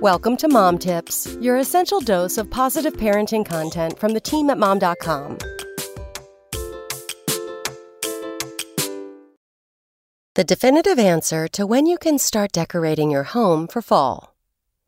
Welcome to Mom Tips, your essential dose of positive parenting content from the team at mom.com. The definitive answer to when you can start decorating your home for fall.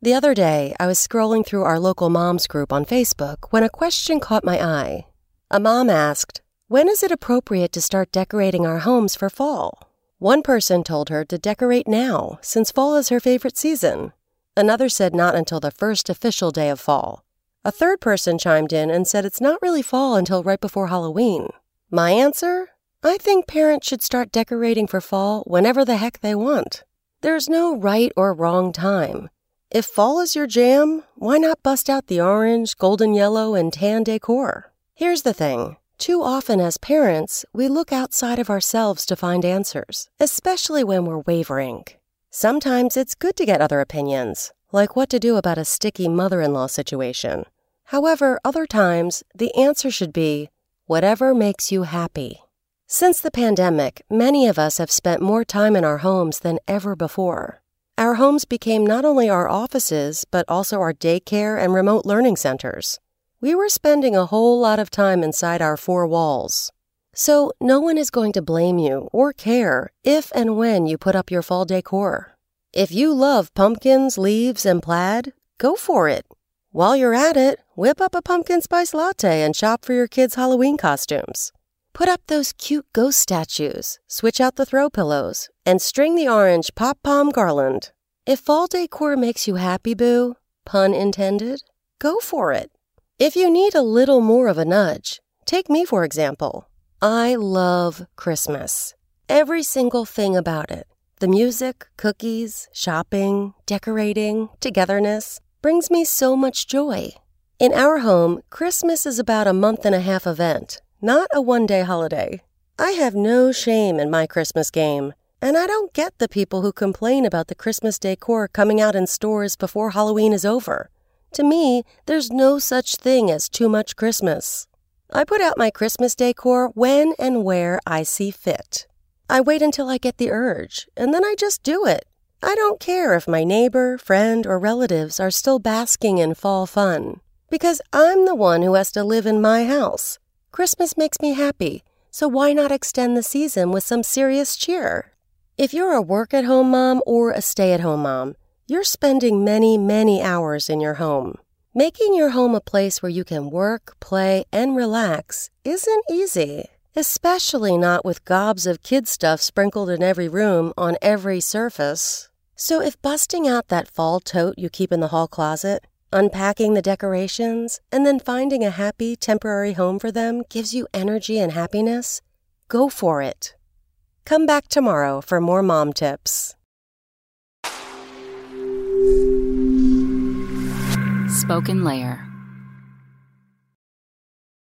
The other day, I was scrolling through our local moms group on Facebook when a question caught my eye. A mom asked, When is it appropriate to start decorating our homes for fall? One person told her to decorate now, since fall is her favorite season. Another said not until the first official day of fall. A third person chimed in and said it's not really fall until right before Halloween. My answer? I think parents should start decorating for fall whenever the heck they want. There's no right or wrong time. If fall is your jam, why not bust out the orange, golden yellow, and tan decor? Here's the thing. Too often as parents, we look outside of ourselves to find answers, especially when we're wavering. Sometimes it's good to get other opinions, like what to do about a sticky mother in law situation. However, other times, the answer should be whatever makes you happy. Since the pandemic, many of us have spent more time in our homes than ever before. Our homes became not only our offices, but also our daycare and remote learning centers. We were spending a whole lot of time inside our four walls. So, no one is going to blame you or care if and when you put up your fall decor. If you love pumpkins, leaves, and plaid, go for it. While you're at it, whip up a pumpkin spice latte and shop for your kids' Halloween costumes. Put up those cute ghost statues, switch out the throw pillows, and string the orange pop pom garland. If fall decor makes you happy, boo, pun intended, go for it. If you need a little more of a nudge, take me for example. I love Christmas. Every single thing about it the music, cookies, shopping, decorating, togetherness brings me so much joy. In our home, Christmas is about a month and a half event, not a one day holiday. I have no shame in my Christmas game, and I don't get the people who complain about the Christmas decor coming out in stores before Halloween is over. To me, there's no such thing as too much Christmas. I put out my Christmas decor when and where I see fit. I wait until I get the urge, and then I just do it. I don't care if my neighbor, friend, or relatives are still basking in fall fun, because I'm the one who has to live in my house. Christmas makes me happy, so why not extend the season with some serious cheer? If you're a work at home mom or a stay at home mom, you're spending many, many hours in your home. Making your home a place where you can work, play, and relax isn't easy, especially not with gobs of kid stuff sprinkled in every room on every surface. So, if busting out that fall tote you keep in the hall closet, unpacking the decorations, and then finding a happy temporary home for them gives you energy and happiness, go for it. Come back tomorrow for more mom tips. SpokenLayer.